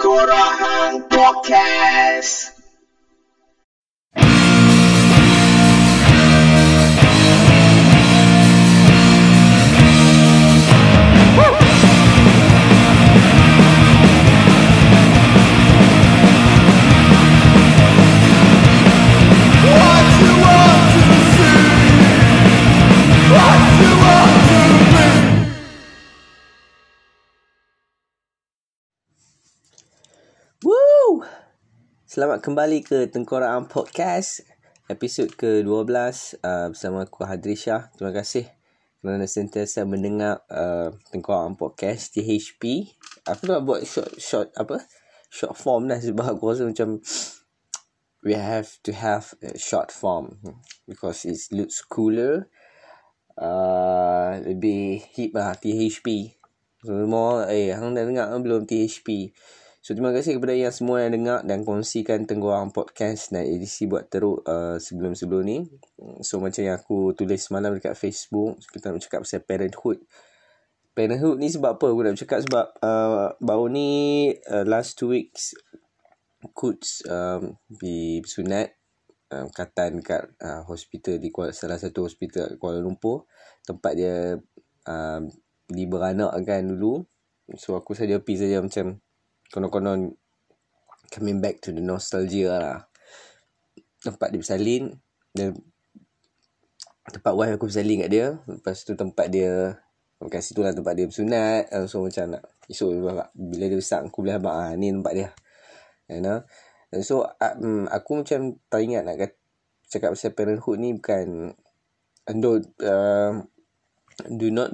Tengkorak Podcast. Selamat kembali ke Tengkorak Podcast Episod ke-12 uh, Bersama aku Hadri Shah Terima kasih Kerana sentiasa mendengar uh, Tengkorak Podcast THP Aku nak buat short short apa? Short form dah Sebab aku rasa macam We have to have a short form Because it looks cooler uh, Lebih hip lah THP Semua Eh hang dah dengar belum THP So terima kasih kepada yang semua yang dengar dan kongsikan Tenggoang Podcast dan edisi buat teruk uh, sebelum-sebelum ni. So macam yang aku tulis semalam dekat Facebook, kita nak cakap pasal parenthood. Parenthood ni sebab apa aku nak cakap sebab uh, baru ni uh, last two weeks Coach um, di sunat um, katan dekat uh, hospital di Kuala, salah satu hospital Kuala Lumpur tempat dia um, di beranak kan dulu. So aku saja pergi saja macam konon-konon coming back to the nostalgia lah. Tempat dia bersalin dan tempat wife aku bersalin kat dia. Lepas tu tempat dia Bukan situ lah tempat dia bersunat. Uh, so macam nak esok bila dia besar aku boleh abang ah, ni tempat dia. You know? And so um, aku macam tak ingat nak kata, cakap pasal parenthood ni bukan do uh, do not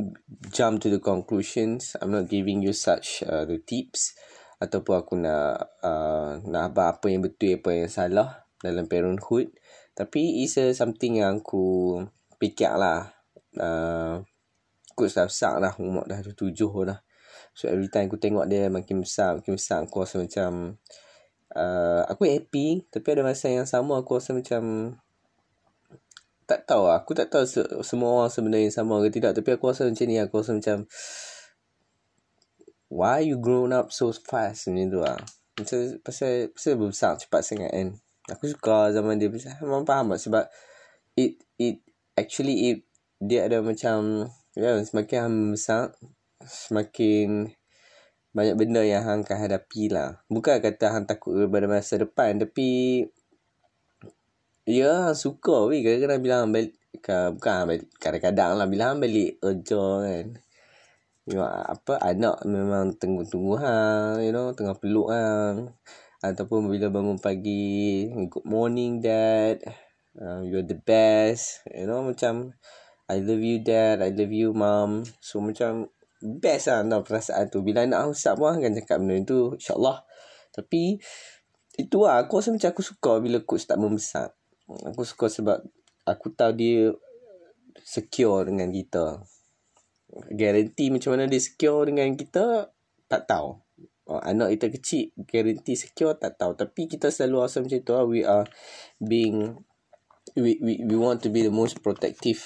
jump to the conclusions. I'm not giving you such uh, the tips ataupun aku nak uh, nak apa apa yang betul apa yang salah dalam parenthood tapi is a something yang aku fikir lah uh, aku besar lah umur dah tujuh dah so every time aku tengok dia makin besar makin besar aku rasa macam uh, aku happy tapi ada masa yang sama aku rasa macam tak tahu lah. Aku tak tahu se- semua orang sebenarnya sama ke tidak. Tapi aku rasa macam ni. Aku rasa macam why you grown up so fast macam tu lah. Macam pasal, pasal besar cepat sangat kan. Aku suka zaman dia besar. Memang faham tak sebab it it actually it dia ada macam ya semakin hang besar semakin banyak benda yang hang akan hadapi lah. Bukan kata hang takut kepada masa depan tapi ya suka weh kadang-kadang bilang balik bukan balik, kadang-kadang lah bilang balik kerja kan you know, apa anak memang tunggu-tunggu hang you know tengah peluk hang ataupun bila bangun pagi good morning dad. Uh, you're the best. You know macam I love you dad. I love you mom. So macam best lah tau perasaan tu. Bila anak besar pun akan cakap benda tu insyaAllah. Tapi itu lah aku rasa macam aku suka bila coach tak membesar. Aku suka sebab aku tahu dia secure dengan kita Guarantee macam mana dia secure dengan kita tak tahu oh, anak kita kecil guarantee secure tak tahu tapi kita selalu rasa macam tu lah. we are being we, we, we want to be the most protective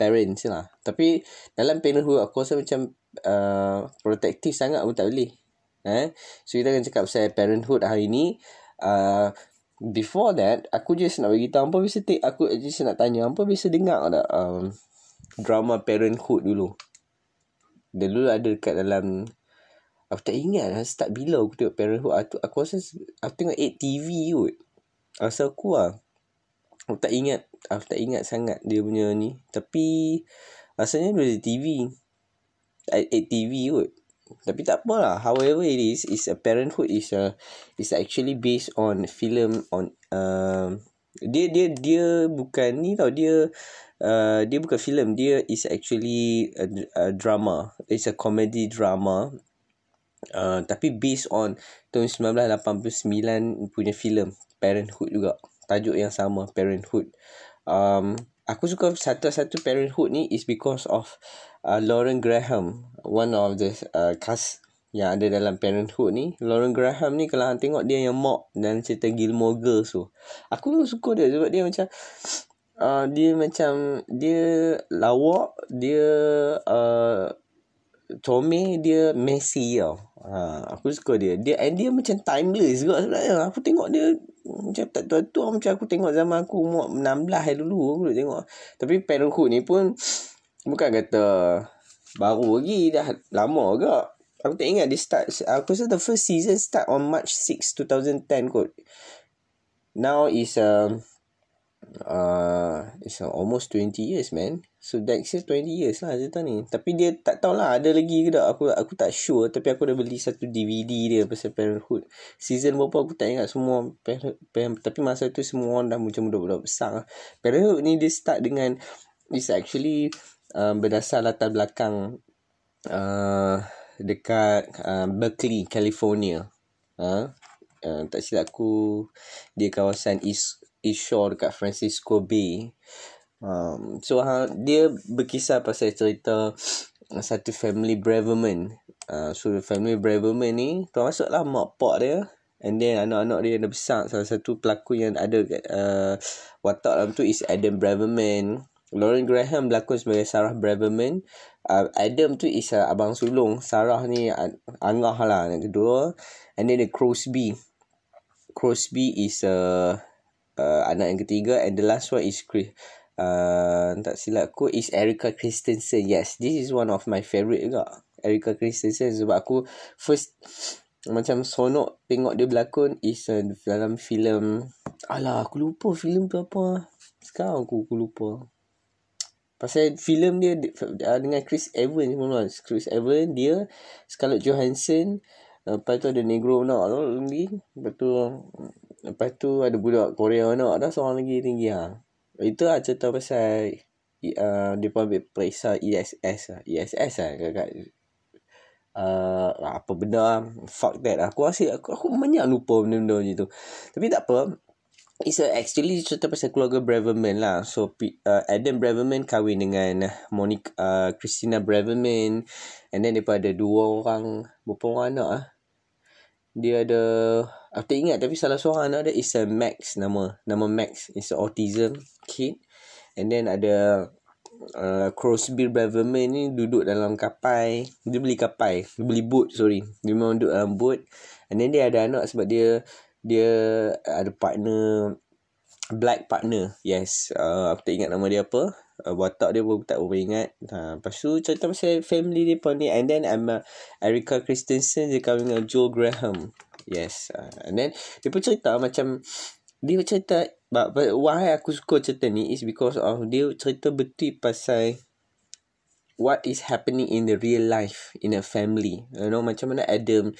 parents lah tapi dalam parenthood aku rasa macam uh, protective sangat pun tak boleh eh? so kita akan cakap pasal parenthood hari ni uh, before that aku just nak bagi tahu apa take aku just nak tanya apa bisa dengar tak um, drama parenthood dulu. Dulu ada dekat dalam aku tak ingat lah start bila aku tengok parenthood. Aku, aku rasa aku tengok 8 TV kot. Rasa aku lah. Aku tak ingat aku tak ingat sangat dia punya ni. Tapi rasanya dia ada TV 8 TV kot. Tapi tak apalah. However it is is a parenthood is a is actually based on film on um, dia dia dia bukan ni tau. Dia uh, dia bukan filem dia is actually a, a drama. It's a comedy drama. Uh, tapi based on tahun 1989 punya filem Parenthood juga. Tajuk yang sama Parenthood. Um, aku suka satu-satu Parenthood ni is because of uh, Lauren Graham. One of the uh, cast yang ada dalam Parenthood ni. Lauren Graham ni kalau tengok dia yang mock dan cerita Gilmore Girls tu. Aku suka dia sebab dia macam uh, dia macam dia lawak dia uh, Tommy dia messy tau. Ha, aku suka dia. Dia and dia macam timeless juga sebenarnya. Aku tengok dia macam tak tua-tua macam aku tengok zaman aku umur 16 dulu aku duk tengok. Tapi Parenthood ni pun bukan kata baru lagi dah lama juga. Aku tak ingat dia start aku rasa the first season start on March 6 2010 kot. Now is um uh, it's almost 20 years man. So next year 20 years lah cerita ni. Tapi dia tak tahulah ada lagi ke tak? Aku aku tak sure. Tapi aku dah beli satu DVD dia pasal Parenthood. Season berapa aku tak ingat. Semua tapi masa tu semua orang dah macam budak-budak besar. Parenthood ni dia start dengan is actually uh, berdasar latar belakang uh, dekat uh, Berkeley California. Uh, uh, tak silap aku dia kawasan East Shore dekat Francisco Bay. Um, so ha, dia berkisah pasal cerita satu family Braverman. Uh, so family Braverman ni termasuklah mak pak dia and then anak-anak dia dah besar. Salah satu pelakon yang ada uh, watak dalam tu is Adam Braverman. Lauren Graham berlakon sebagai Sarah Braverman. Uh, Adam tu is uh, abang sulung. Sarah ni uh, angah lah yang kedua. And then the Crosby. Crosby is a uh, uh, anak yang ketiga and the last one is Chris uh, tak silap aku is Erica Christensen. Yes this is one of my favourite juga Erica Christensen. Sebab aku first macam sonok tengok dia berlakon is uh, dalam filem alah aku lupa filem tu apa. Sekarang aku, aku lupa. Pasal filem dia uh, dengan Chris Evans pun Chris Evans dia Scarlett Johansson Lepas tu ada Negro nak lagi. Lepas tu Lepas tu ada budak Korea anak dah seorang lagi tinggi ha. Itu lah cerita pasal uh, dia pun ambil periksa ESS lah. ESS lah kat, uh, apa benda lah. Fuck that lah. Aku rasa aku, aku banyak lupa benda-benda macam tu. Tapi tak apa. It's a, actually cerita pasal keluarga Braverman lah. So uh, Adam Braverman kahwin dengan Monica uh, Christina Braverman. And then daripada dua orang, berapa orang anak lah. Dia ada Aku tak ingat tapi salah seorang anak dia is a Max nama. Nama Max is a autism kid. And then ada uh, Crosby Braverman ni duduk dalam kapal. Dia beli kapal. Dia beli boat sorry. Dia memang duduk dalam boat. And then dia ada anak sebab dia dia ada partner black partner. Yes. Uh, aku tak ingat nama dia apa. Uh, watak dia pun tak boleh ingat. Ha, lepas tu cerita pasal family dia pun ni. And then I'm uh, Erica Christensen dia kahwin dengan Joel Graham. Yes. Uh, and then dia pun cerita macam dia cerita but, but why aku suka cerita ni is because of dia cerita betul pasal what is happening in the real life in a family. You know macam mana Adam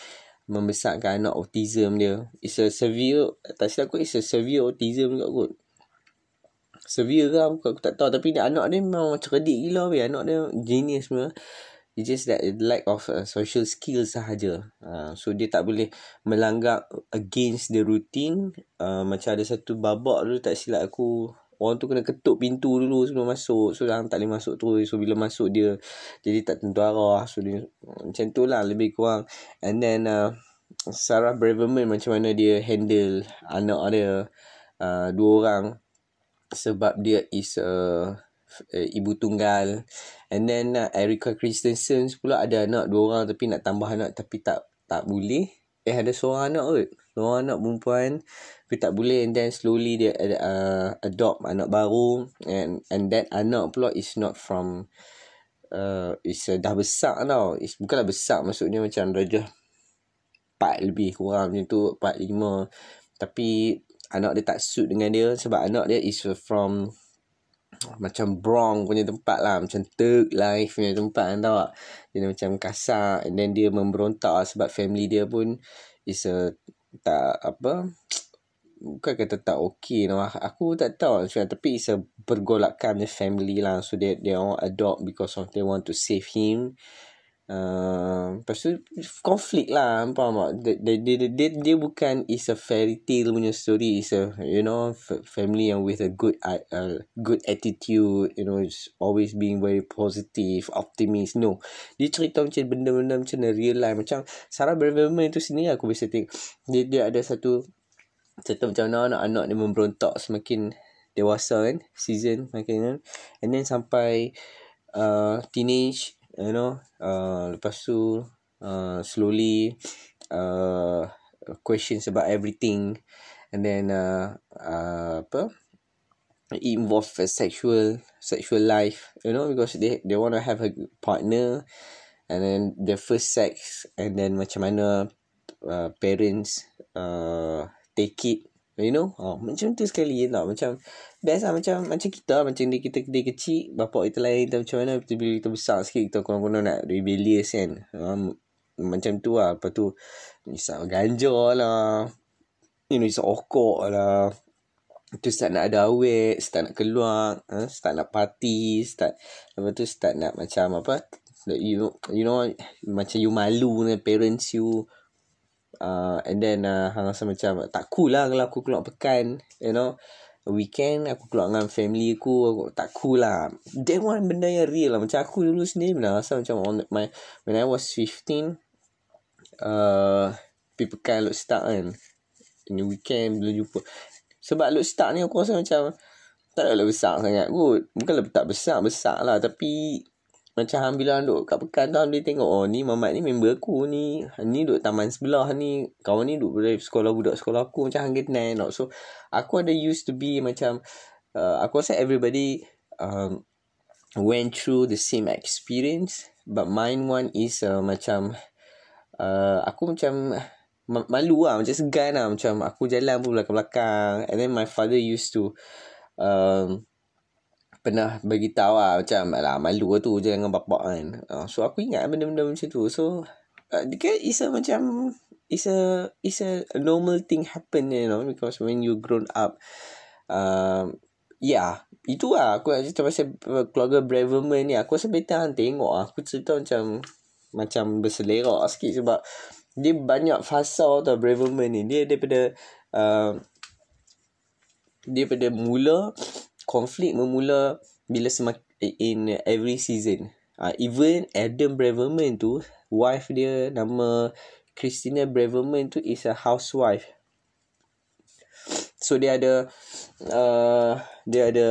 membesarkan anak autism dia. It's a severe tak silap aku it's a severe autism juga kot. Severe ke aku, aku tak tahu tapi dia, anak dia memang cerdik gila weh. Anak dia genius semua. It's just that lack of uh, social skills sahaja. Uh, so dia tak boleh melanggar against the routine. Uh, macam ada satu babak dulu tak silap aku. Orang tu kena ketuk pintu dulu sebelum masuk. So orang tak boleh masuk tu. So bila masuk dia jadi tak tentu arah. So dia macam tu lah lebih kurang. And then uh, Sarah Braverman macam mana dia handle anak dia. Uh, dua orang. Sebab dia is a ibu tunggal and then uh, Erica Christensen pula ada anak dua orang tapi nak tambah anak tapi tak tak boleh eh ada seorang anak kot seorang anak perempuan tapi tak boleh. And then slowly dia uh, adopt anak baru. And and that anak pula is not from uh, is uh, dah besar tau. Is bukanlah besar maksudnya macam darjah 4 lebih kurang macam tu 4 5 tapi anak dia tak suit dengan dia sebab anak dia is from macam Bronx punya tempat lah. Macam thug life punya tempat kan tak Dia macam kasar. And then dia memberontak lah sebab family dia pun Is a Tak apa Bukan kata tak okay no. Aku tak tahu macam Tapi it's a pergolakan family lah So they, they all adopt because of they want to save him Uh, lepas tu konflik lah faham tak? Dia, dia, dia, dia, dia bukan is a fairy tale punya story is a you know family yang with a good uh, good attitude you know it's always being very positive optimist. No. Dia cerita macam benda-benda macam real life. Macam Sarah Braverman itu sini aku biasa tengok. Dia, dia ada satu cerita macam mana anak-anak dia memberontak semakin dewasa kan season makin kan. And then sampai uh, teenage you know uh, lepas tu uh, slowly uh, questions about everything. And then uh, uh, apa? Involve a sexual sexual life you know because they they want to have a partner. And then the first sex and then macam mana uh, parents uh, take it you know oh, macam tu sekali tak macam best lah macam macam kita macam dia kita dia kecil bapak kita lain kita macam mana bila kita besar sikit kita kurang-kurang nak rebellious kan. Um, macam tu lah. Lepas tu isap ganja lah. You know isap okok lah. Tu start nak ada awet start nak keluar uh, start nak party start lepas tu start nak macam apa you you know macam you malu dengan parents you uh, and then uh, hang rasa macam tak cool lah kalau aku keluar pekan you know weekend aku keluar dengan family aku, aku tak cool lah that one benda yang real lah macam aku dulu sendiri benar rasa macam on my when I was 15 uh, pergi pekan look start kan in the weekend bila jumpa sebab look start ni aku rasa macam tak adalah besar sangat kot. Bukanlah tak besar, besar lah. Tapi macam bila duduk kat pekan tu dia tengok oh ni mamat ni member aku ni. Ni duduk taman sebelah ni. Kawan ni duduk dari sekolah budak sekolah aku macam hang kenal. So aku ada used to be macam uh, aku rasa everybody um, went through the same experience but mine one is uh, macam uh, aku macam malu lah macam segan lah macam aku jalan pun belakang-belakang and then my father used to um, pernah bagi tahu lah macam lah malu lah tu je dengan bapak kan. Uh, so aku ingat benda-benda macam tu. So uh, dia is a macam is a is a normal thing happen you know because when you grown up um, yeah itu lah aku nak cerita pasal keluarga Braverman ni. Aku rasa better kan tengok lah. Aku cerita macam macam berselerak sikit sebab dia banyak fasa tau Braverman ni. Dia daripada uh, dia pada mula konflik memula bila semak in every season. Uh, even Adam Braverman tu wife dia nama Christina Braverman tu is a housewife. So dia ada uh, dia ada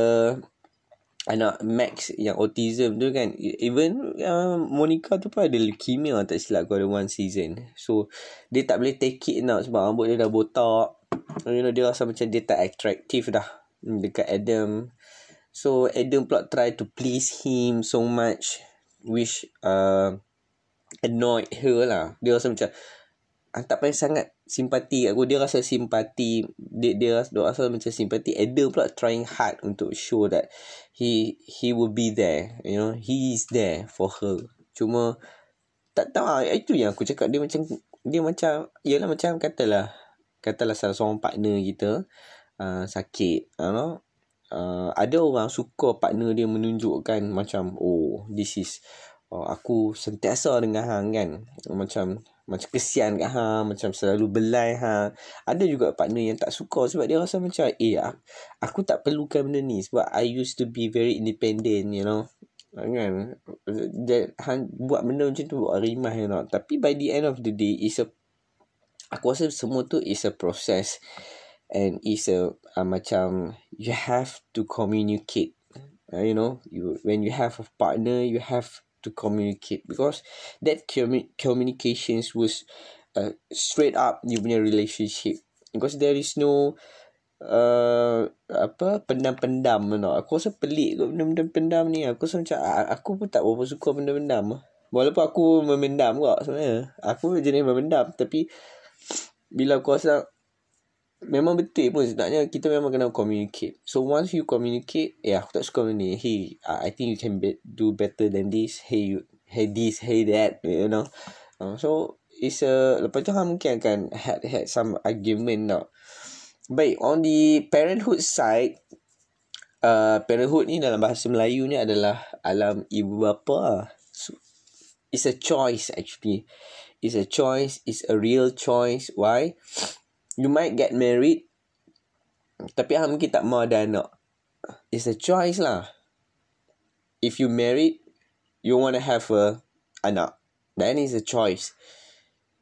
anak Max yang autism tu kan. Even uh, Monica tu pun ada leukemia tak silap aku ada one season. So dia tak boleh take it now sebab rambut dia dah botak. You know dia rasa macam dia tak attractive dah dekat Adam. So Adam pula try to please him so much which uh, annoyed her lah. Dia rasa macam ah, tak payah sangat simpati aku. Dia rasa simpati dia dia rasa, dia rasa macam simpati. Adam pula trying hard untuk show that he he will be there you know he is there for her. Cuma tak tahu lah itu yang aku cakap. Dia macam dia macam ialah macam katalah katalah salah seorang partner kita uh, sakit you know. Uh, ada orang suka partner dia menunjukkan macam oh this is oh, aku sentiasa dengan hang kan? Macam macam kesian kat hang macam selalu belai hang. Ada juga partner yang tak suka sebab dia rasa macam eh aku tak perlukan benda ni sebab I used to be very independent you know. Kan? Dia hang buat benda macam tu buat rimah you know. Tapi by the end of the day is a aku rasa semua tu is a process and is a uh, macam you have to communicate uh, you know you when you have a partner you have to communicate because that commu- communications was uh, straight up you punya relationship. Because there is no uh, apa pendam-pendam no. aku rasa pelik kot benda-benda pendam ni. Aku rasa macam aku pun tak berapa suka benda-pendam walaupun aku memendam kok sebenarnya. Aku jenis memendam tapi bila aku rasa memang betul pun sebenarnya kita memang kena communicate. So once you communicate, ya yeah, aku tak suka ni. Hey, I think you can be, do better than this. Hey, you, hey this, hey that, you know. Uh, so it's a lepas tu hang mungkin akan had had some argument tau. Baik, on the parenthood side, uh, parenthood ni dalam bahasa Melayu ni adalah alam ibu bapa. So, it's a choice actually. It's a choice. It's a real choice. Why? You might get married tapi hang mungkin tak ada anak. It's a choice lah. If you married you want to have a anak. Then it's a choice.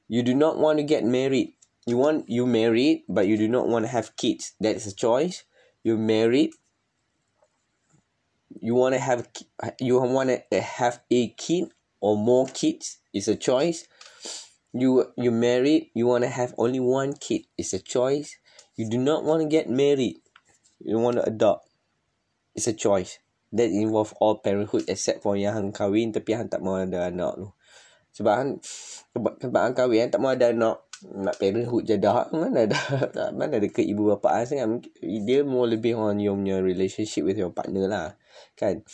You do not want to get married. You want you married but you do not want to have kids. That is a choice. You married you want to have you want to have a kid or more kids. Is a choice you you married you want to have only one kid. It's a choice. You do not want to get married. You want to adopt. It's a choice. That involve all parenthood except for yang hang kahwin tapi hang tak mau ada anak tu. Sebab hang sebab, sebab hang kahwin hang tak mau ada anak. Nak parenthood je dah. Mana ada mana ada ke ibu bapa sangat dia more lebih on your, your relationship with your partner lah. Kan?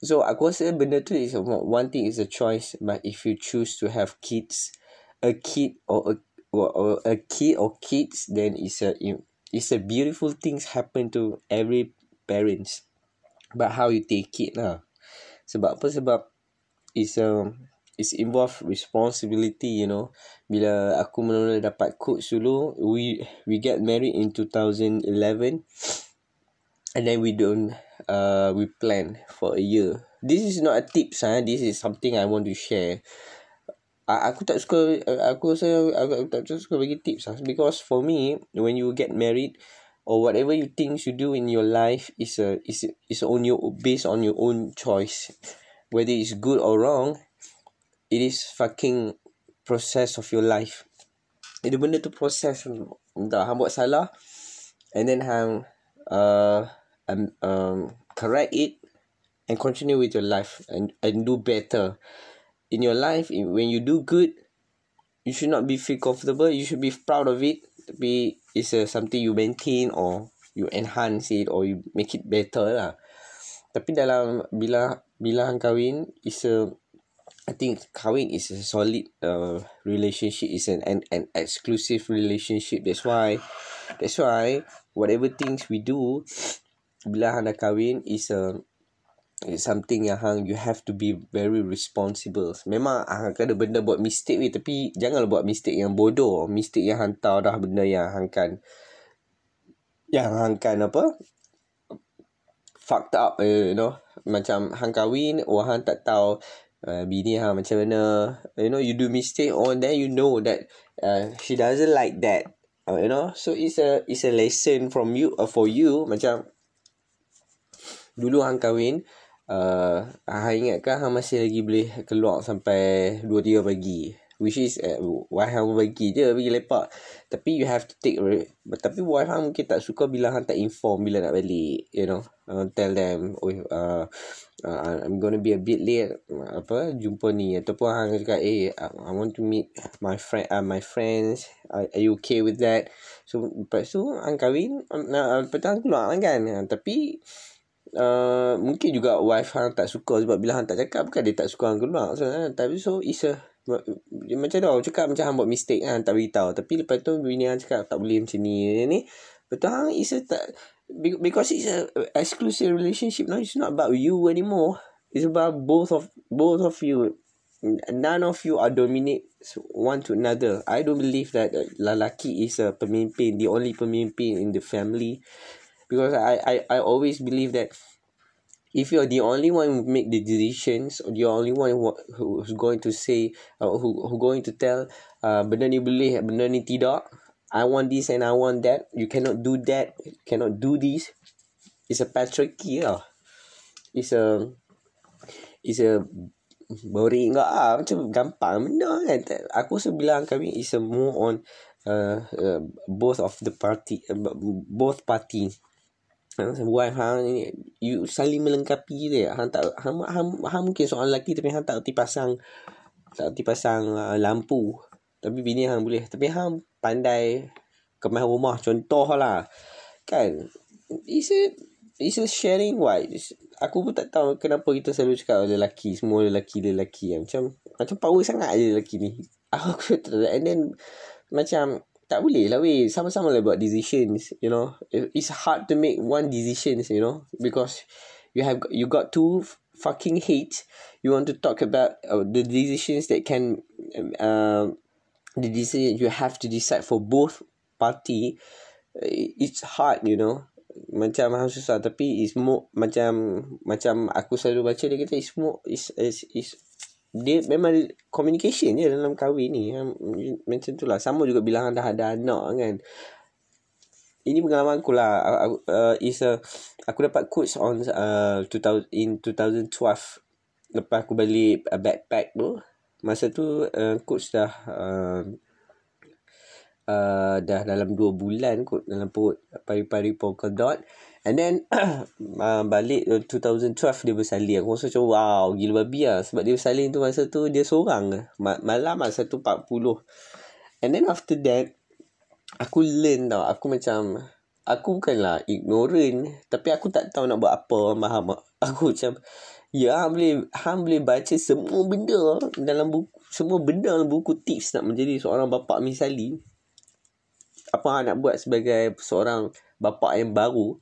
So aku rasa benda tu is one thing is a choice. But if you choose to have kids a kid or a or, a kid or kids then it's a it's a beautiful things happen to every parents. But how you take it lah. Sebab apa? Sebab is a is involve responsibility you know. Bila aku mula-mula dapat coach dulu we we get married in 2011 and then we don't uh we plan for a year. This is not a tips ah. This is something i want to share aku tak suka aku rasa aku tak suka bagi tips lah. Because for me when you get married or whatever you think you do in your life is a is is on your based on your own choice. Whether it's good or wrong it is fucking process of your life. Itu benda tu proses entah hang buat salah and then hang uh um, um correct it and continue with your life and and do better in your life when you do good you should not be feel comfortable you should be proud of it. Tapi it's a something you maintain or you enhance it or you make it better lah. Tapi dalam bila bila kahwin is a I think kahwin is a solid uh, relationship is an, an an exclusive relationship. That's why that's why whatever things we do bila hang dah kahwin is a it's something yang hang you have to be very responsible. Memang hang ada benda buat mistake weh tapi janganlah buat mistake yang bodoh. Mistake yang hang tahu dah benda yang hang kan yang hang kan apa? fucked up eh, you know. Macam hang kahwin, oh hang tak tahu uh, bini hang macam mana. You know, you do mistake or then you know that uh, she doesn't like that. Uh, you know, so it's a it's a lesson from you uh, for you macam dulu hang kahwin uh, Hang ingat kan Hang masih lagi boleh keluar sampai 2-3 pagi? Which is uh, Wife bagi je pergi lepak. Tapi you have to take Tapi wife Hang mungkin tak suka Bila Hang tak inform Bila nak balik You know? Uh, Tell them oh, uh, uh, I'm gonna be a bit late. Apa Jumpa ni. Ataupun Hang cakap Eh I want to meet My friend uh, My friends. Are, are you okay with that? So Lepas tu Hang kahwin Lepas tu keluar kan. Tapi Uh, mungkin juga wife hang tak suka sebab bila hang tak cakap bukan dia tak suka hang keluar so, tapi so is a macam tu cakap macam hang buat mistake kan tak beritahu. Tapi lepas tu bini hang cakap tak boleh macam ni ni betul hang is a tak because it's a exclusive relationship now it's not about you anymore. It's about both of both of you. None of you are dominate one to another. I don't believe that lelaki is a pemimpin the only pemimpin in the family because I, I I always believe that if you're the only one who make the decisions or the only one who, who's going to say uh, who who going to tell uh, benda ni boleh benda ni tidak I want this and I want that you cannot do that cannot do this. It's a patriarchy lah. It's a it's a boring enggak ah. Macam gampang benda kan. Aku rasa bilang kami is a more on uh, uh, both of the party uh, both parties hang ni you saling melengkapi je hang tak hang, hang, hang mungkin soalan lelaki tapi hang tak reti pasang tak reti pasang uh, lampu. Tapi bini hang boleh. Tapi hang pandai kemas rumah. Contoh lah kan? Is a is a sharing why aku pun tak tahu kenapa kita selalu cakap lelaki semua lelaki lelaki. Macam macam power sangat je lelaki ni. Aku and then macam tak boleh lah weh. Sama-sama lah buat decisions you know. It's hard to make one decisions you know. Because you have you got two fucking hate. You want to talk about uh, the decisions that can uh, the decision you have to decide for both party. It's hard you know. Macam hang susah tapi is more macam macam aku selalu baca dia kata is more is is, is dia memang communication je dalam kahwin ni. Macam tu lah. Sama juga bila dah ada anak kan. Ini pengalaman aku lah. Uh, is a, aku dapat coach on uh, 2000, in 2012 lepas aku balik uh, backpack tu. Masa tu uh, coach dah uh, uh, dah dalam 2 bulan kot dalam perut. Pari-pari polka dot and then uh, balik 2012 dia bersalin. Aku rasa macam wow gila babi lah sebab dia bersalin tu masa tu dia seorang malam masa tu 40 and then after that aku learn tau. Aku macam aku bukanlah ignorant tapi aku tak tahu nak buat apa. Faham aku macam ya hang boleh hang boleh baca semua benda dalam buku semua benda dalam buku tips nak menjadi seorang bapa misali. Apa nak buat sebagai seorang bapa yang baru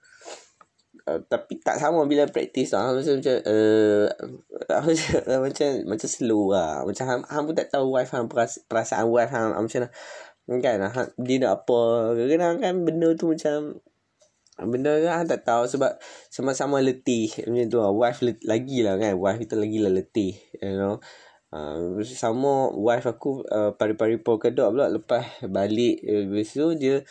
Uh, tapi tak sama bila praktis lah. Macam macam uh, macam, macam macam slow lah. Macam hang, hang pun tak tahu wife hang perasaan wife hang macam mana. Kan ha, dia nak apa. Kadang-kadang kan benda tu macam benda tu hang tak tahu sebab sama-sama letih macam tu lah. Wife lagi lah kan. Wife kita lagi lah letih. You know. Uh, sama wife aku uh, pari-pari polka dot pula lepas balik uh, tu dia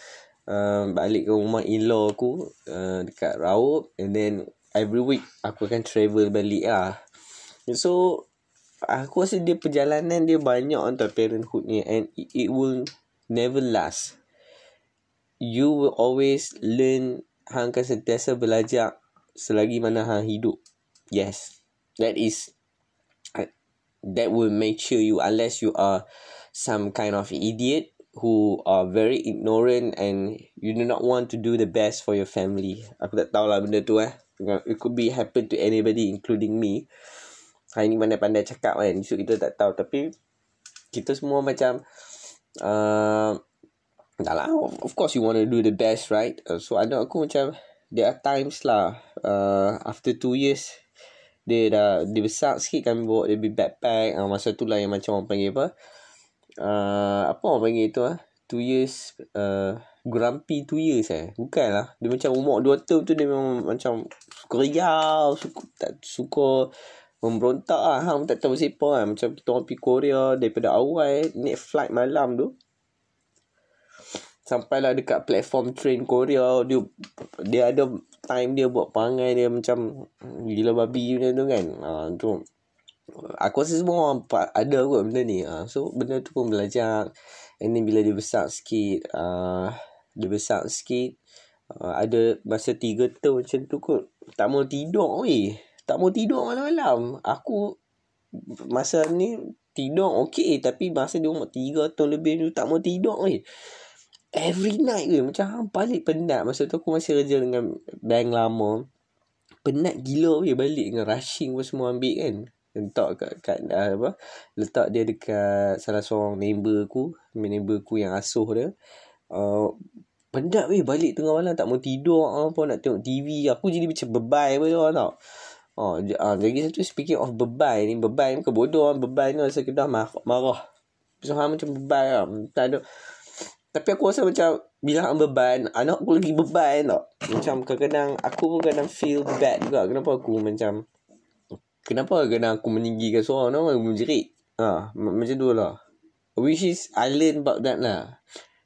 uh, balik ke rumah in-law aku uh, dekat Raub and then every week aku akan travel balik lah. So aku rasa dia perjalanan dia banyak untuk parenthood ni and it, it will never last. You will always learn hang akan sentiasa belajar selagi mana hang hidup. Yes. That is that will make sure you unless you are some kind of idiot who are very ignorant and you do not want to do the best for your family. Aku tak tahu lah benda tu eh. It could be happen to anybody including me. Hari ni pandai-pandai cakap kan. So kita tak tahu. Tapi kita semua macam uh, tak lah. Of course you want to do the best right. Uh, so ada aku macam there are times lah uh, after two years dia dah dia besar sikit kami bawa dia pergi backpack uh, masa tu lah yang macam orang panggil apa uh, apa orang panggil tu ah? Two years uh, grumpy two years eh? Bukan lah. Dia macam umur dua tahun tu dia memang macam suka riau suka tak suka memberontak lah hang tak tahu siapa lah macam kita orang pergi Korea daripada awal naik flight malam tu. Sampailah dekat platform train Korea dia dia ada time dia buat perangai dia macam gila babi macam tu kan. Ha, tu Aku rasa semua orang ada kot benda ni. Uh, so, benda tu pun belajar. And then bila dia besar sikit. Uh, dia besar sikit. Uh, ada masa tiga tahun macam tu kot. Tak mau tidur weh. Tak mau tidur malam-malam. Aku masa ni tidur okey. Tapi masa dia umur tiga tahun lebih tu tak mau tidur weh. Every night weh. Macam balik penat. Masa tu aku masih kerja dengan bank lama. Penat gila weh balik dengan rushing pun semua ambil kan letak kat, kat uh, apa letak dia dekat salah seorang neighbor aku neighbor aku yang asuh dia uh, penat weh balik tengah malam tak mau tidur apa nak tengok TV aku jadi macam bebai apa tu tau Oh, uh, jadi satu speaking of bebai ni bebai ni kebodohan bebai ni sekedar marah, marah. So, ha, macam bebai lah. Tak ada. Tapi aku rasa macam bila hang beban, anak aku lagi beban tau. Macam kadang-kadang aku pun kadang feel bad juga. Kenapa aku macam kenapa kena aku meninggikan suara no aku menjerit? Ha macam tu lah. Which is I learn about that lah.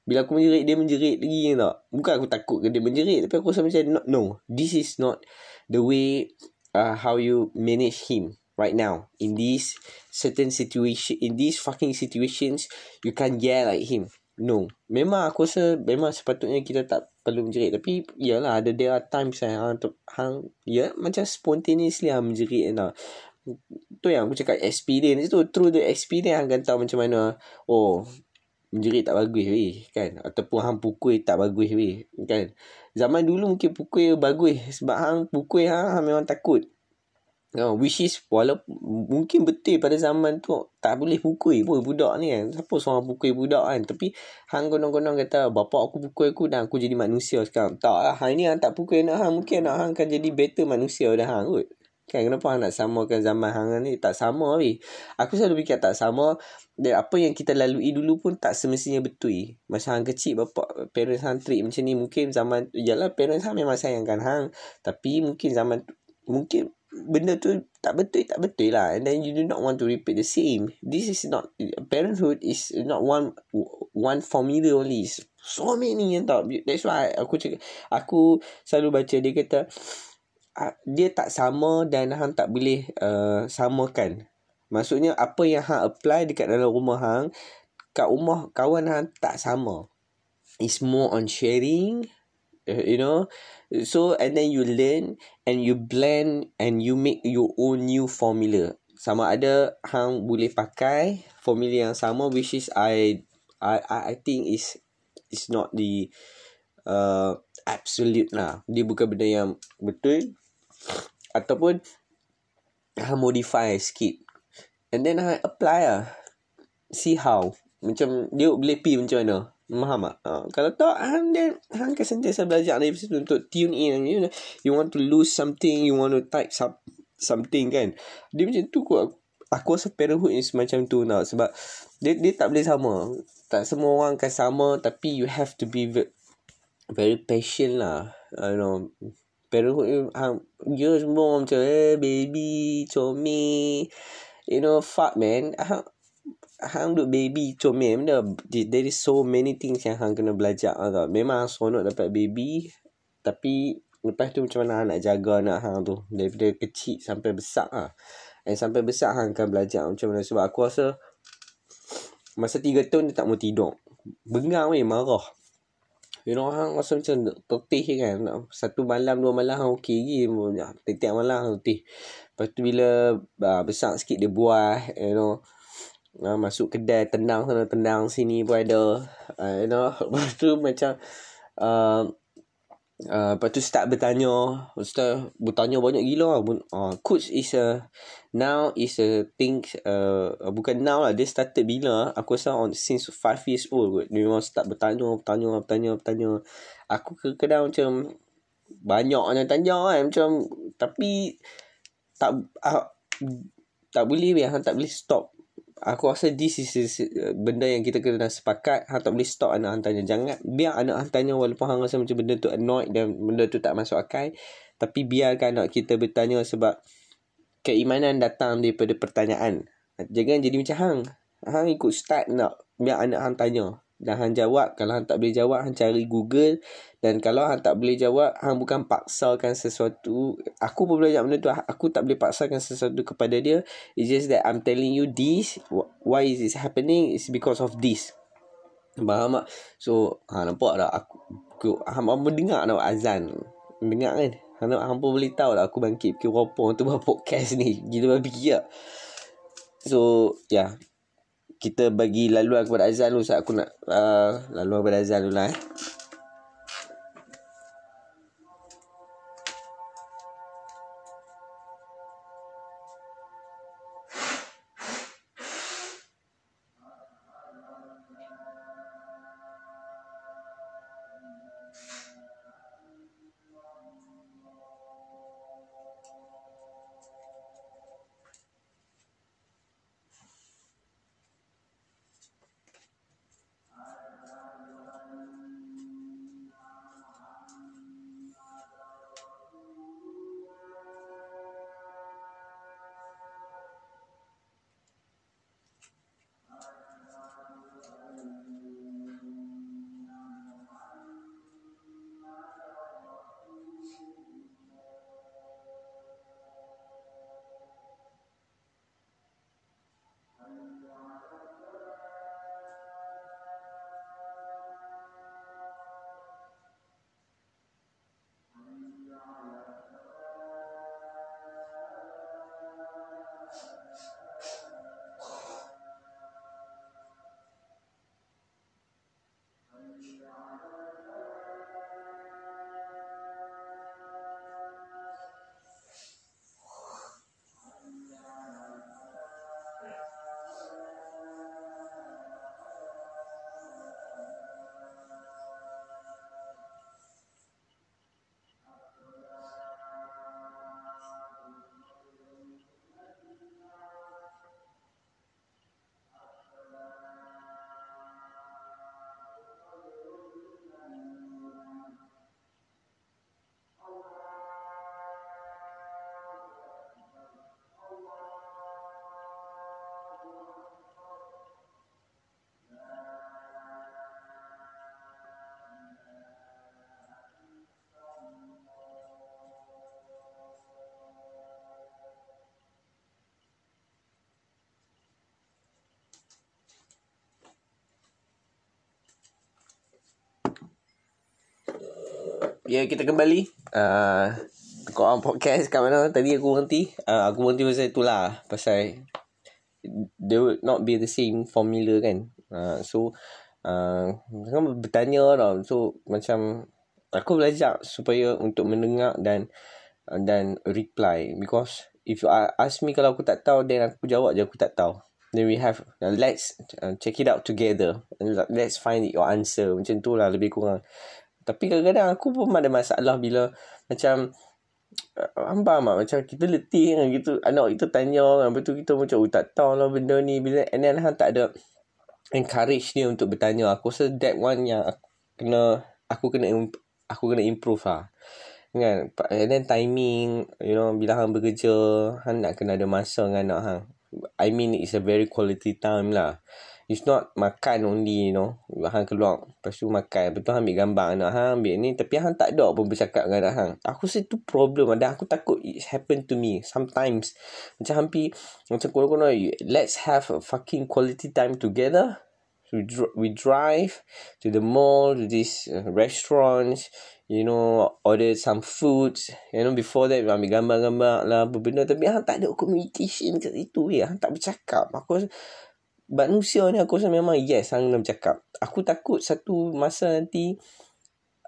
Bila aku menjerit dia menjerit lagi tak bukan aku takut ke dia menjerit tapi aku rasa macam no, no. This is not the way uh, how you manage him right now. In this certain situation in these fucking situations you can't yell like him. No. Memang aku rasa memang sepatutnya kita tak perlu menjerit. Tapi yalah ada there are times yang hang untuk hang ya macam spontaneously hang menjerit tau. Tu yang aku cakap experience tu through the experience hang akan tahu macam mana oh menjerit tak bagus weh kan? Ataupun hang pukul tak bagus weh kan? Zaman dulu mungkin pukul bagus sebab hang pukul hang, hang memang takut Oh, which is walaupun mungkin betul pada zaman tu tak boleh pukul pun budak ni kan. Siapa seorang pukul budak kan. Tapi hang gonong-gonong kata bapak aku pukul aku dan aku jadi manusia sekarang. Tak lah. Hang ni hang tak pukul anak hang. Mungkin anak hang akan jadi better manusia dah hang kot. Kan kenapa hang nak samakan zaman hang ni. Tak sama weh. Aku selalu fikir tak sama. Dan apa yang kita lalui dulu pun tak semestinya betul. Masa hang kecil bapak parents hang treat macam ni. Mungkin zaman. Yalah parents hang memang sayangkan hang. Tapi mungkin zaman mungkin benda tu tak betul tak betul lah and then you do not want to repeat the same this is not parenthood is not one one formula only so many yang tak that's why aku cakap aku selalu baca dia kata uh, dia tak sama dan hang tak boleh uh, samakan. Maksudnya apa yang hang apply dekat dalam rumah hang kat rumah kawan hang tak sama. It's more on sharing, you know. So and then you learn and you blend and you make your own new formula. Sama ada hang boleh pakai formula yang sama which is I I I think is is not the uh, absolute lah. Dia bukan benda yang betul ataupun hang modify sikit. And then hang apply lah. See how. Macam dia boleh pi macam mana. Faham tak? Uh, kalau tak, hang dia hang akan sentiasa belajar dari situ untuk tune in. You know, you want to lose something, you want to type some, something kan. Dia macam tu kot. Aku rasa parenthood ni semacam tu tau. Sebab dia, dia tak boleh sama. Tak semua orang akan sama tapi you have to be very patient lah. I know. Parenthood ni, hang, dia semua macam, eh, baby, comel. You know, fuck man. Hang, hang duk baby, comel. Benda, there is so many things yang hang kena belajar tau. Memang seronok dapat baby. Tapi, lepas tu macam mana hang nak jaga anak hang tu. Daripada kecil sampai besar lah. And sampai besar hang akan belajar macam mana. Sebab aku rasa, masa tiga tahun dia tak mau tidur. Bengang weh, marah. You know hang rasa macam tertih kan Satu malam dua malam hang okey lagi Tiap-tiap malam hang tertih Lepas tu bila uh, besar sikit dia buah You know uh, Masuk kedai tenang sana tenang sini pun ada. Uh, You know Lepas tu macam uh, Uh, lepas tu start bertanya. Start bertanya banyak gila uh, Coach is a Now is a thing uh, Bukan now lah. Dia started bila? Aku rasa on Since 5 years old kot. Dia memang start bertanya Bertanya Bertanya Bertanya. Aku kadang macam Banyak yang tanya kan. Macam Tapi Tak uh, Tak boleh Han tak boleh stop Aku rasa this is, is uh, benda yang kita kena sepakat. Hang tak boleh stop anak hang tanya. Jangan biar anak hang tanya walaupun hang rasa macam benda tu annoyed dan benda tu tak masuk akal. Tapi biarkan anak kita bertanya sebab keimanan datang daripada pertanyaan. Jangan jadi macam hang. Hang ikut start nak biar anak hang tanya. Dan hang jawab Kalau hang tak boleh jawab Hang cari Google. Dan kalau hang tak boleh jawab Hang bukan paksakan sesuatu. Aku pun belajar benda tu. Aku tak boleh paksakan sesuatu kepada dia. It's just that I'm telling you this. Why is this happening? It's because of this. Faham tak? So ha, Nampak tak? Aku, aku Hang pun dengar tak azan. Dengar kan? Hang, hang pun boleh tahu tak Aku bangkit Pukul berapa Untuk buat podcast ni. Gila babi ya So Yeah kita bagi laluan kepada Azan dulu aku nak uh, laluan kepada Azan dulu lah eh. Ya, kita kembali. Uh, kau orang podcast kat mana? Tadi aku berhenti. Uh, aku berhenti pasal itulah. Pasal they would not be the same formula kan. Uh, so, uh, kan bertanya tau. So, macam aku belajar supaya untuk mendengar dan dan reply. Because if you ask me kalau aku tak tahu, then aku jawab je aku tak tahu. Then we have, uh, let's uh, check it out together. And let's find your answer. Macam tu lah lebih kurang. Tapi kadang-kadang aku pun ada masalah bila macam Faham mak Macam kita letih kan gitu. Anak kita tanya kan. Lepas tu kita macam oh, tak tahu lah benda ni. Bila, and then Han tak ada encourage dia untuk bertanya. Aku rasa that one yang aku kena aku kena aku kena improve lah. Kan? And then timing, you know, bila Han bekerja, Han nak kena ada masa dengan anak Han. I mean, it's a very quality time lah. It's not makan only you know. Hang keluar. Lepas tu makan. Lepas tu ambil gambar. Anak hang Ambil ni. Tapi hang tak ada pun bercakap dengan anak hang. Aku rasa tu problem. Dan aku takut It happen to me Sometimes. Macam hampir Macam kono-kono Let's have a fucking quality time together. We, dr- we drive To the mall To these uh, restaurants You know Order some foods. You know before that Ambil gambar-gambar lah Apa benda. Tapi hang tak ada communication kat situ ya. Tak bercakap. Aku manusia ni aku rasa memang yes hang nak bercakap. Aku takut satu masa nanti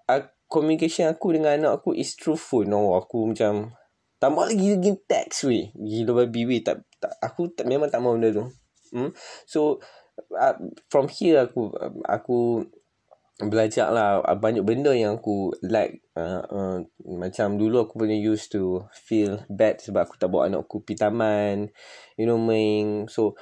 uh, communication aku dengan anak aku is truthful. No, aku macam tambah lagi lagi text weh. Gila babi weh. Tak, tak, aku tak, memang tak mahu benda tu. Hmm? So, uh, from here aku aku belajar lah banyak benda yang aku like uh, uh, macam dulu aku punya used to feel bad sebab aku tak bawa anak aku pergi taman you know main so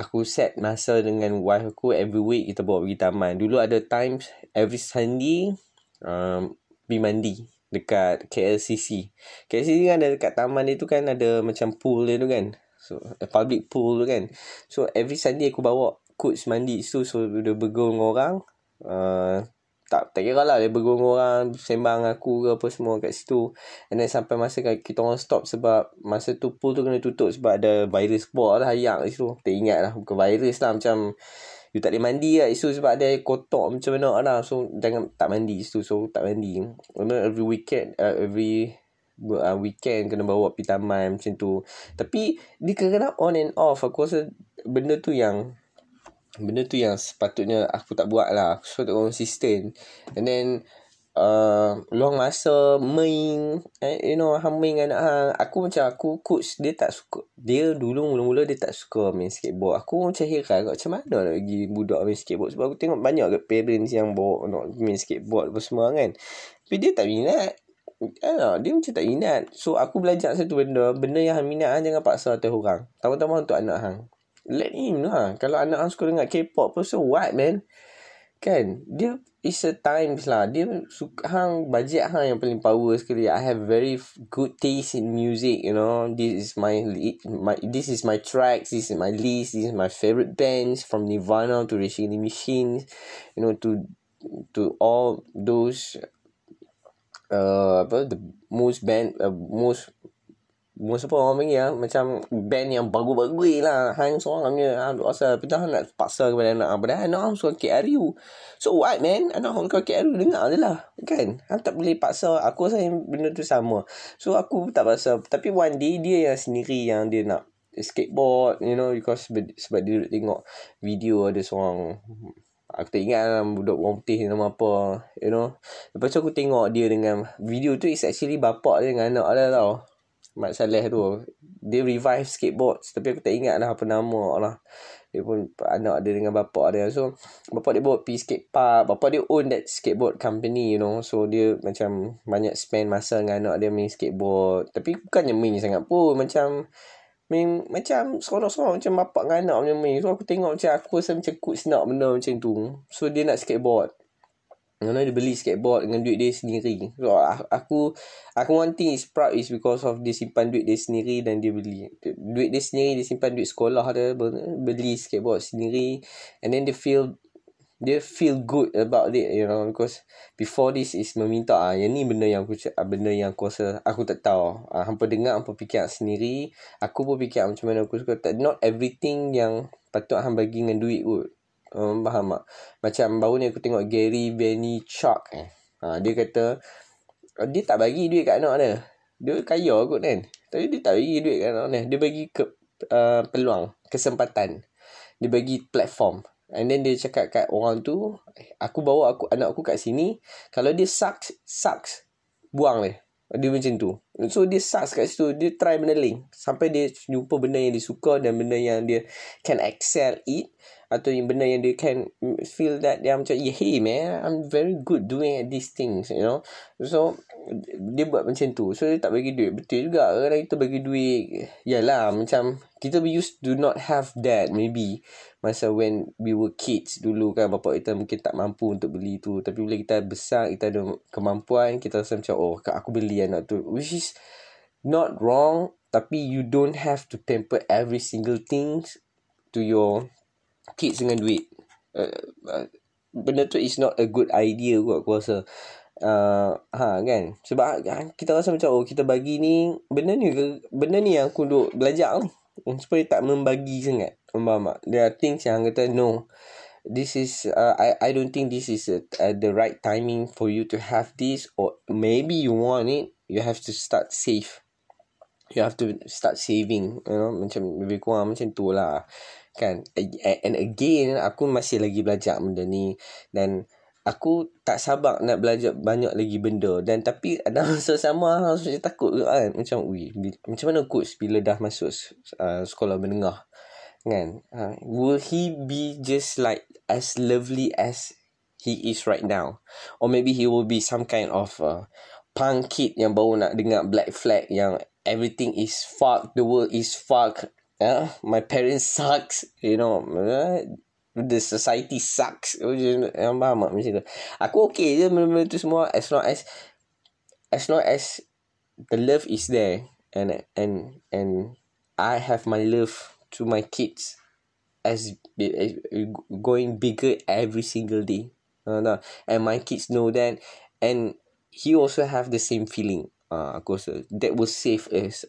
aku set masa dengan wife aku every week kita bawa pergi taman. Dulu ada times every Sunday um, pergi mandi dekat KLCC. KLCC kan ada dekat taman dia tu kan ada macam pool dia tu kan. So a public pool tu kan. So every Sunday aku bawa coach mandi tu so dia bergaul dengan orang. Uh, tak tak kira lah dia bergurung orang sembang aku ke apa semua kat situ. And then sampai masa kita orang stop sebab masa tu pool tu kena tutup sebab ada virus buat lah ayak kat situ. Tak ingat lah bukan virus lah macam you tak boleh mandi lah situ sebab ada kotak macam mana lah. So jangan tak mandi situ so tak mandi. Every weekend uh, every uh, weekend kena bawa pergi taman macam tu. Tapi dia kadang on and off. Aku rasa benda tu yang benda tu yang sepatutnya aku tak buat lah. Aku sepatutnya konsisten and then uh, luang masa main eh, you know hang dengan anak hang. Aku macam aku coach dia tak suka dia dulu mula-mula dia tak suka main skateboard. Aku macam heran macam mana nak bagi budak main skateboard? Sebab aku tengok banyak ke parents yang bawa nak main skateboard apa semua kan. Tapi dia tak minat. Ya, dia macam tak minat. So aku belajar satu benda. Benda yang hang minat Jangan paksa atas orang. Tama-tama untuk anak hang let him lah. Kalau anak suka dengar K-pop pun, so what man? Kan? Dia is a times lah. Dia suka hang, budget hang yang paling power sekali. I have very good taste in music, you know. This is my, my this is my tracks, this is my list, this is my favorite bands from Nirvana to Against the Machine, you know, to to all those uh, apa the most band uh, most Most apa orang panggil lah Macam band yang bagus-bagus lah. Hang seorang je ha, Duk asal Tapi nak paksa kepada anak. Padahal anak orang suka KRU So what man? Anak orang suka KRU Dengar je lah Kan? Hang tak boleh paksa. Aku rasa benda tu sama. So aku tak paksa. Tapi one day Dia yang sendiri Yang dia nak Skateboard You know Because Sebab dia tengok Video ada seorang Aku tak ingat lah Budak orang putih Nama apa You know. Lepas tu aku tengok dia dengan Video tu is actually Bapak dia dengan anak dia tau Mat Saleh tu Dia revive skateboards. Tapi aku tak ingat lah Apa nama lah. Dia pun Anak dia dengan bapak dia. So Bapak dia bawa pergi skate park. Bapak dia own that skateboard company You know. So dia macam Banyak spend masa dengan anak dia Main skateboard. Tapi bukannya main sangat pun. Macam Main Macam Seronok-seronok. Macam bapak dengan anak macam main. So aku tengok macam Aku rasa macam cool senap benda macam tu. So dia nak skateboard Mana dia beli skateboard dengan duit dia sendiri. So, aku aku one thing is proud is because of dia simpan duit dia sendiri dan dia beli. Duit dia sendiri dia simpan duit sekolah dia beli skateboard sendiri. And then dia feel dia feel good about it you know because before this is meminta ah yang ni benda yang aku benda yang aku rasa aku tak tahu. Ah hampa dengar hampa fikir sendiri. Aku pun fikir macam mana aku suka. Tak not everything yang patut hang bagi dengan duit kot Um, faham tak? Macam baru ni aku tengok Gary Vaynerchuk eh. Ha, dia kata dia tak bagi duit kat anak dia. Dia kaya kot kan. Tapi dia tak bagi duit kat anak dia. Dia bagi ke, uh, peluang, kesempatan. Dia bagi platform. And then dia cakap kat orang tu, aku bawa aku anak aku kat sini. Kalau dia sucks, sucks. Buang dia. Dia macam tu. So dia sucks kat situ. Dia try benda lain. Sampai dia jumpa benda yang dia suka dan benda yang dia can excel it atau yang benda yang dia can feel that dia macam yeah, hey man I'm very good doing at these things you know. So dia buat macam tu. So dia tak bagi duit. Betul juga. Kadang kita bagi duit. Yalah macam kita we used to not have that maybe. Masa when we were kids dulu kan bapa kita mungkin tak mampu untuk beli tu. Tapi bila kita besar kita ada kemampuan kita rasa macam oh aku beli anak tu which is not wrong. Tapi you don't have to pamper every single things to your kids dengan duit. Uh, uh, benda tu is not a good idea kot aku rasa. Uh, ha kan? Sebab uh, kita rasa macam oh kita bagi ni benda ni benda ni yang aku duk belajar. Ni supaya tak membagi sangat faham tak there are things yang kata no. This is uh, I I don't think this is a, uh, the right timing for you to have this or maybe you want it you have to start save you have to start saving you know macam lebih kurang macam tu lah kan? And again aku masih lagi belajar benda ni. Dan aku tak sabar nak belajar banyak lagi benda. Dan tapi ada masa sama aku takut juga kan? Macam ui macam mana coach bila dah masuk uh, sekolah menengah? Kan? Uh, will he be just like as lovely as he is right now? Or maybe he will be some kind of uh, punk kid yang baru nak dengar black flag yang everything is fuck the world is fuck uh, my parents sucks you know uh, the society sucks. Yang faham tak? Macam tu. Aku okay je benda-benda tu semua as long as as long as the love is there and and and I have my love to my kids as, as going bigger every single day. Uh, and my kids know that and he also have the same feeling uh, aku rasa that will save us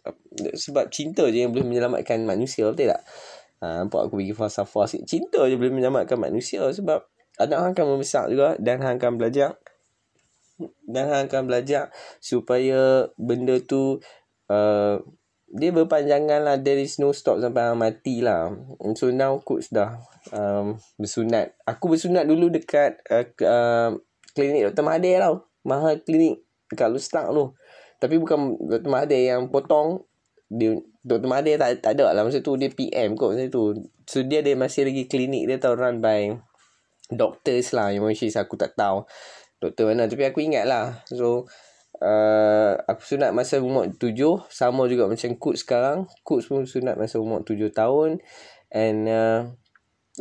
sebab cinta je yang boleh menyelamatkan manusia betul tak? Ha, nampak aku bagi falsafah sikit. Cinta je boleh menyelamatkan manusia sebab anak hang akan membesar juga dan hang akan belajar. Dan hang akan belajar supaya benda tu uh, dia berpanjangan lah. There is no stop sampai hang mati lah. So now coach dah um, bersunat. Aku bersunat dulu dekat uh, uh, klinik Dr. Mahathir tau. Mahal klinik dekat Lustak tu tapi bukan Dr. Mahathir yang potong dia Dr. Mahathir tak, tak ada lah. Masa tu dia PM kot masa tu. So dia ada masih lagi klinik dia tau run by doctors lah. Yang which aku tak tahu doktor mana. Tapi aku ingat lah. So uh, aku sunat masa umur tujuh. Sama juga macam coach sekarang. Coach pun sunat masa umur tujuh tahun. And uh,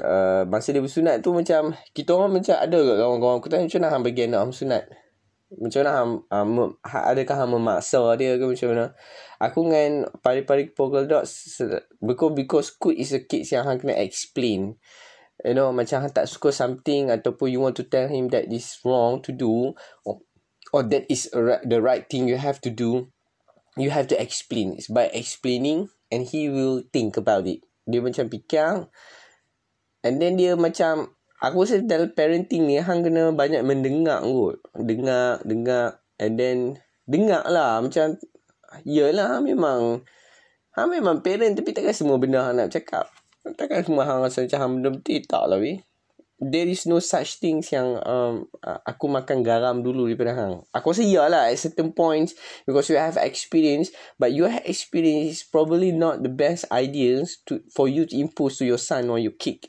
uh, masa dia bersunat tu macam kita orang macam ada ke kawan-kawan aku tanya macam mana bagi anak sunat macam mana ham, um, adakah ham memaksa dia ke macam mana? Aku dengan pari-pari polka dots because because good is a kid yang hang kena explain. You know macam hang tak suka something ataupun you want to tell him that is wrong to do or, or that is a, the right thing you have to do you have to explain. It's by explaining and he will think about it. Dia macam fikir. And then dia macam Aku rasa dalam parenting ni Hang kena banyak mendengar kot. Dengar Dengar And then Dengar lah. Macam Yelah memang Hang memang parent Tapi takkan semua benda Hang nak cakap. Takkan semua Hang rasa macam Hang benda betul Tak lah weh. There is no such things yang um, Aku makan garam dulu Daripada Hang. Aku rasa iyalah At certain points Because you have experience But your experience Is probably not the best ideas to For you to impose to your son Or your kid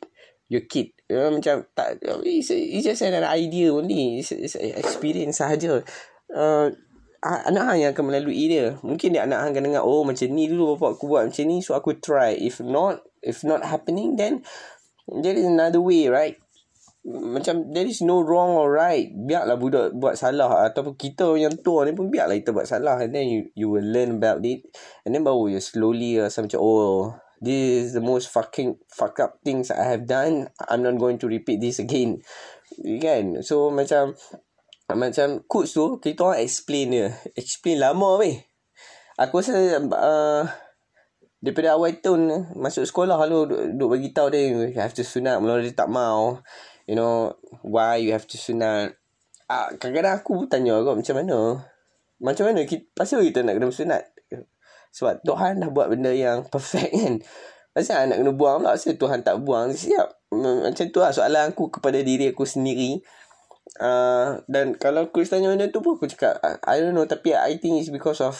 Your kid uh, macam tak it's, it's just an idea only. It's, it's experience sahaja. Uh, anak hang yang akan melalui dia. Mungkin dia anak hang akan dengar oh macam ni dulu bapak aku buat macam ni so aku try. If not if not happening then there is another way right? Macam there is no wrong or right. Biarlah budak buat salah. Ataupun kita yang tua ni pun biarlah kita buat salah. And then you you will learn about it. And then baru you slowly rasa macam oh this is the most fucking fuck up things I have done. I'm not going to repeat this again. Kan? So macam macam coach tu kita orang explain dia. Explain lama weh. Aku rasa uh, daripada awal tahun masuk sekolah lalu duk, bagi tahu dia you have to sunat mula dia tak mau. You know why you have to sunat. Ah, kadang-kadang aku tanya kau macam mana? macam mana kita, pasal kita nak kena bersunat? Sebab Tuhan dah buat benda yang perfect kan. Pasal nak kena buang pula. Pasal Tuhan tak buang. Siap. Macam tu lah soalan aku kepada diri aku sendiri. Uh, dan kalau aku tanya benda tu pun aku cakap I don't know tapi I think it's because of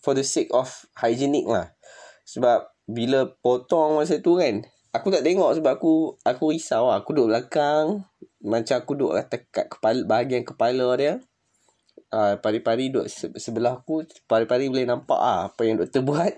for the sake of hygienic lah sebab bila potong masa tu kan aku tak tengok sebab aku aku risau lah. aku duduk belakang macam aku duduk kat kepala bahagian kepala dia uh, pari-pari duduk sebelah aku pari-pari boleh nampak ah apa yang doktor buat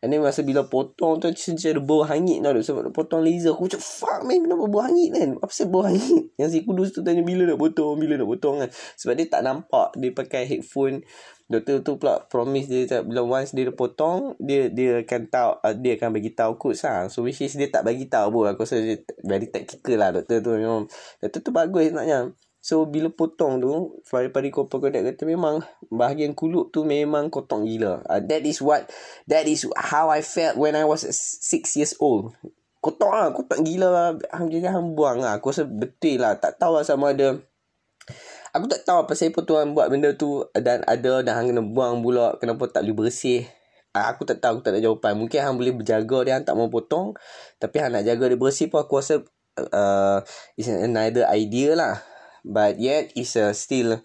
and then masa bila potong tu macam ada bau hangit tau sebab potong laser aku macam fuck man kenapa bau hangit kan apa sebab bau hangit yang si kudus tu tanya bila nak potong bila nak potong kan sebab dia tak nampak dia pakai headphone Doktor tu pula promise dia tak bila once dia potong dia dia akan tahu uh, dia akan bagi tahu coach lah. So which is dia tak bagi tahu pun aku rasa dia very tactical lah doktor tu memang. Doktor tu bagus sebenarnya. So bila potong tu pari-pari koper kodak kata memang bahagian kulit tu memang kotor gila. Uh, that is what that is how I felt when I was 6 years old. Kotor lah, kotor gila lah. Jadi hang buang lah. Aku rasa betul lah. Tak tahu lah sama ada Aku tak tahu apa siapa tuan buat benda tu dan ada dan hang kena buang pula kenapa tak boleh bersih. Aku tak tahu, aku tak ada jawapan. Mungkin hang boleh berjaga dia, hang tak mau potong. Tapi hang nak jaga dia bersih pun aku rasa uh, it's another idea lah. But yet, it's a still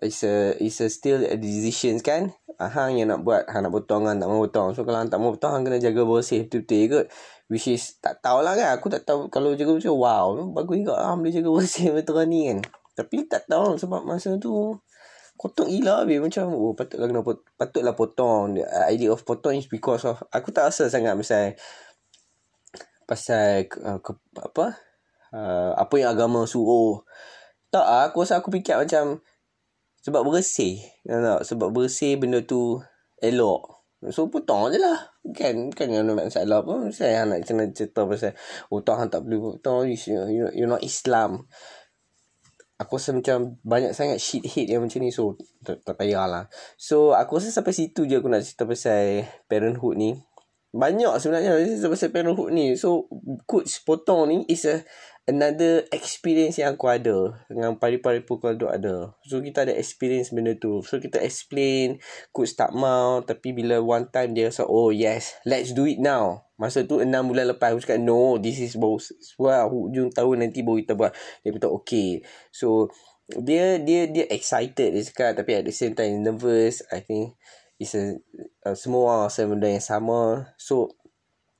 it's a it's a still a decision kan. Hang yang nak buat, hang nak potong, hang tak mau potong. So, kalau hang tak mau potong, hang kena jaga bersih betul-betul kot. Which is, tak tahulah kan. Aku tak tahu kalau jaga bersih, wow. Bagus juga lah boleh jaga bersih betul ni kan. Tapi tak tahu sebab masa tu kotor gila habis macam oh patutlah kena pot, patutlah potong the idea of potong is because of aku tak rasa sangat pasal pasal uh, ke, apa uh, apa yang agama suruh tak ah, aku rasa aku fikir macam sebab bersih. Tak? sebab bersih benda tu elok. So potong je lah. Kan kan yang ada masalah pun saya nak cerita pasal oh tak boleh potong. You, not Islam. Aku rasa macam banyak sangat shit hit yang macam ni. So tak, payahlah. So aku rasa sampai situ je aku nak cerita pasal parenthood ni. Banyak sebenarnya cerita pasal parenthood ni. So coach potong ni is a another experience yang aku ada dengan pari-pari pukul duk ada so kita ada experience benda tu so kita explain coach tak mau tapi bila one time dia rasa oh yes let's do it now Masa tu enam bulan lepas aku cakap no this is baru well, hujung tahun nanti baru kita buat. Dia kata okay. So dia dia dia excited dia cakap tapi at the same time nervous. I think it's a, uh, semua rasa benda yang sama. So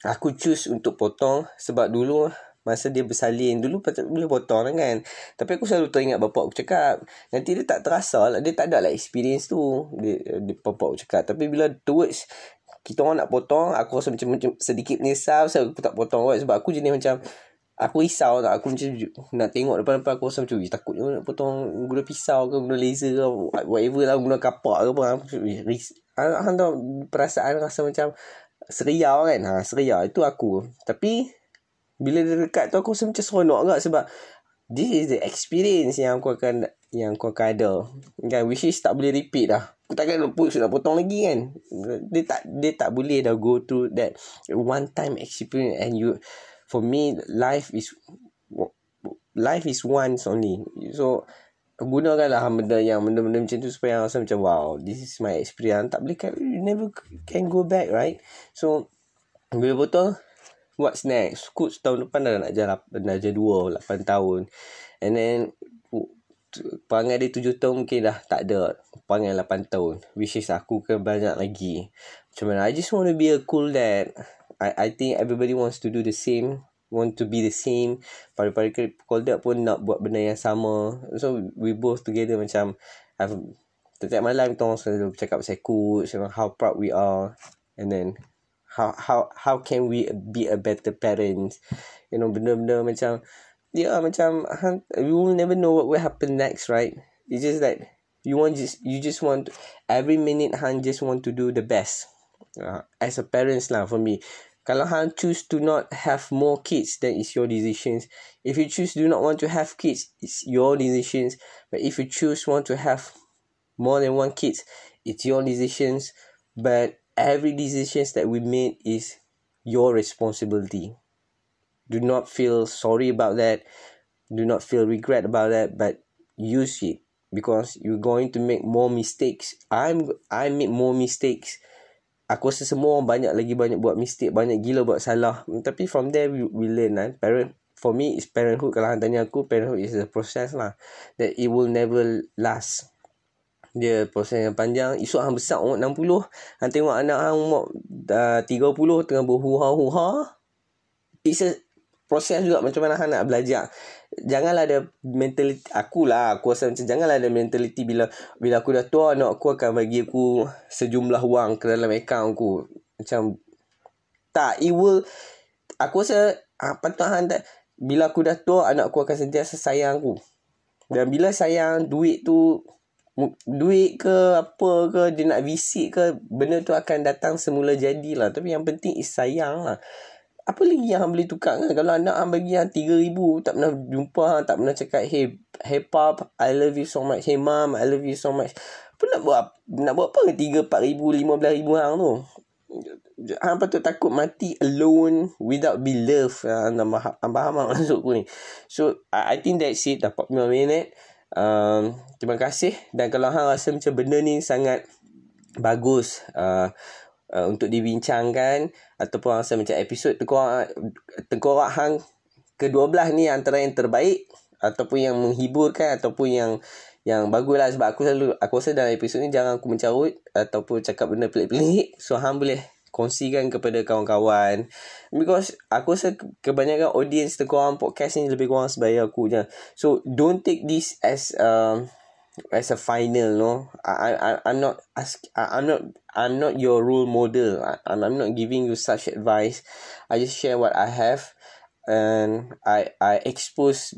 aku choose untuk potong sebab dulu masa dia bersalin. Dulu patut boleh potong lah kan. Tapi aku selalu teringat bapak aku cakap nanti dia tak terasa lah dia tak ada lah experience tu. Dia, dia bapak aku cakap. Tapi bila towards kita orang nak potong aku rasa macam, macam sedikit menyesal sebab aku tak potong kan sebab aku jenis macam aku risau tak aku macam nak tengok depan-depan aku rasa macam takut nak potong guna pisau ke guna laser ke whatever lah guna kapak ke apa. Hang tahu perasaan rasa macam seriau kan. Ha seriau. Itu aku. Tapi bila dia dekat tu aku rasa macam seronok agak sebab this is the experience yang aku akan yang aku akan ada. Kan which is tak boleh repeat dah. Aku takkan put nak potong lagi kan. Dia tak dia tak boleh dah go through that one time experience and you for me life is life is once only. So gunakanlah benda yang benda-benda macam tu supaya rasa macam wow this is my experience. Tak boleh you never can go back right? So bila potong what's next coach tahun depan dah nak jalan dah jadi 2 8 tahun. And then perangai dia tujuh tahun mungkin dah tak ada perangai lapan tahun. Which is aku ke banyak lagi. Macam mana? I just want to be a cool dad. I I think everybody wants to do the same want to be the same. Pada-pada pukul dad pun nak buat benda yang sama. So we both together macam have setiap malam kita orang selalu bercakap pasal coach how proud we are. And then how how how can we be a better parents you know benda-benda macam yeah macam you will never know what will happen next right? It's just that you want just you just want every minute han just want to do the best uh, as a parents lah for me. Kalau han choose to not have more kids then it's your decisions. If you choose do not want to have kids it's your decisions. But if you choose want to have more than one kids it's your decisions. But every decisions that we made is your responsibility. Do not feel sorry about that. Do not feel regret about that but use it because you going to make more mistakes. I'm I make more mistakes. Aku rasa semua orang banyak lagi banyak buat mistake banyak gila buat salah. Tapi from there we, we learn kan parent for me is parenthood kalau hang tanya aku parenthood is a process lah. That it will never last dia proses yang panjang. Esok hang besar umur 60 hang tengok anak hang umur uh, 30 tengah berhuha-huha. It's a proses juga macam mana hang nak belajar. Janganlah ada mentality aku lah aku rasa macam janganlah ada mentality bila bila aku dah tua anak aku akan bagi aku sejumlah wang ke dalam akaun aku. Macam tak it will aku rasa apa tu hang tak bila aku dah tua anak aku akan sentiasa sayang aku. Dan bila sayang duit tu duit ke apa ke dia nak visit ke benda tu akan datang semula jadilah. Tapi yang penting is sayang lah. Apa lagi yang boleh tukar kan? Kalau anak hang bagi hang 3000 tak pernah jumpa hang tak pernah cakap hey hey pop i love you so much. Hey mom i love you so much. Apa nak buat nak buat apa 3 4000 15000 hang tu? Hang patut takut mati alone without be loved. Hang faham faham maksud aku ni. So i, I think that's it. Dah 45 minit um, terima kasih. Dan kalau hang rasa macam benda ni sangat bagus uh, uh, untuk dibincangkan ataupun rasa macam episod tengkorak tengkorak hang ke-12 ni antara yang terbaik ataupun yang menghiburkan ataupun yang yang bagus lah sebab aku selalu aku rasa dalam episod ni jangan aku mencarut ataupun cakap benda pelik-pelik. So hang boleh kongsikan kepada kawan-kawan. Because aku rasa kebanyakan audience tengkorak podcast ni lebih kurang sebaya aku je. So don't take this as um, as a final no. I i i'm not ask i'm not i'm not your role model. I, i'm i'm not giving you such advice. I just share what i have and i i expose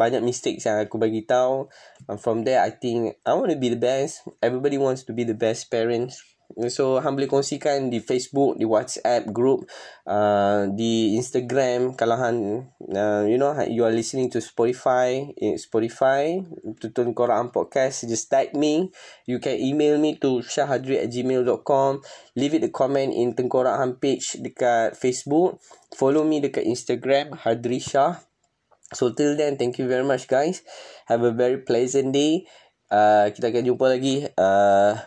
banyak mistakes yang aku bagi tahu. And from there i think i want to be the best. Everybody wants to be the best parents So hang boleh kongsikan di Facebook, di WhatsApp group, uh, di Instagram kalau hang uh, you know you are listening to Spotify, in Spotify Tutun Quran podcast just tag me. You can email me to syahadri@gmail.com. Leave it a comment in Tengkorak Han page dekat Facebook. Follow me dekat Instagram Hadri Shah. So till then, thank you very much guys. Have a very pleasant day. Uh, kita akan jumpa lagi. Uh,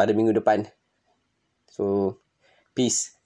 pada minggu depan. So, peace.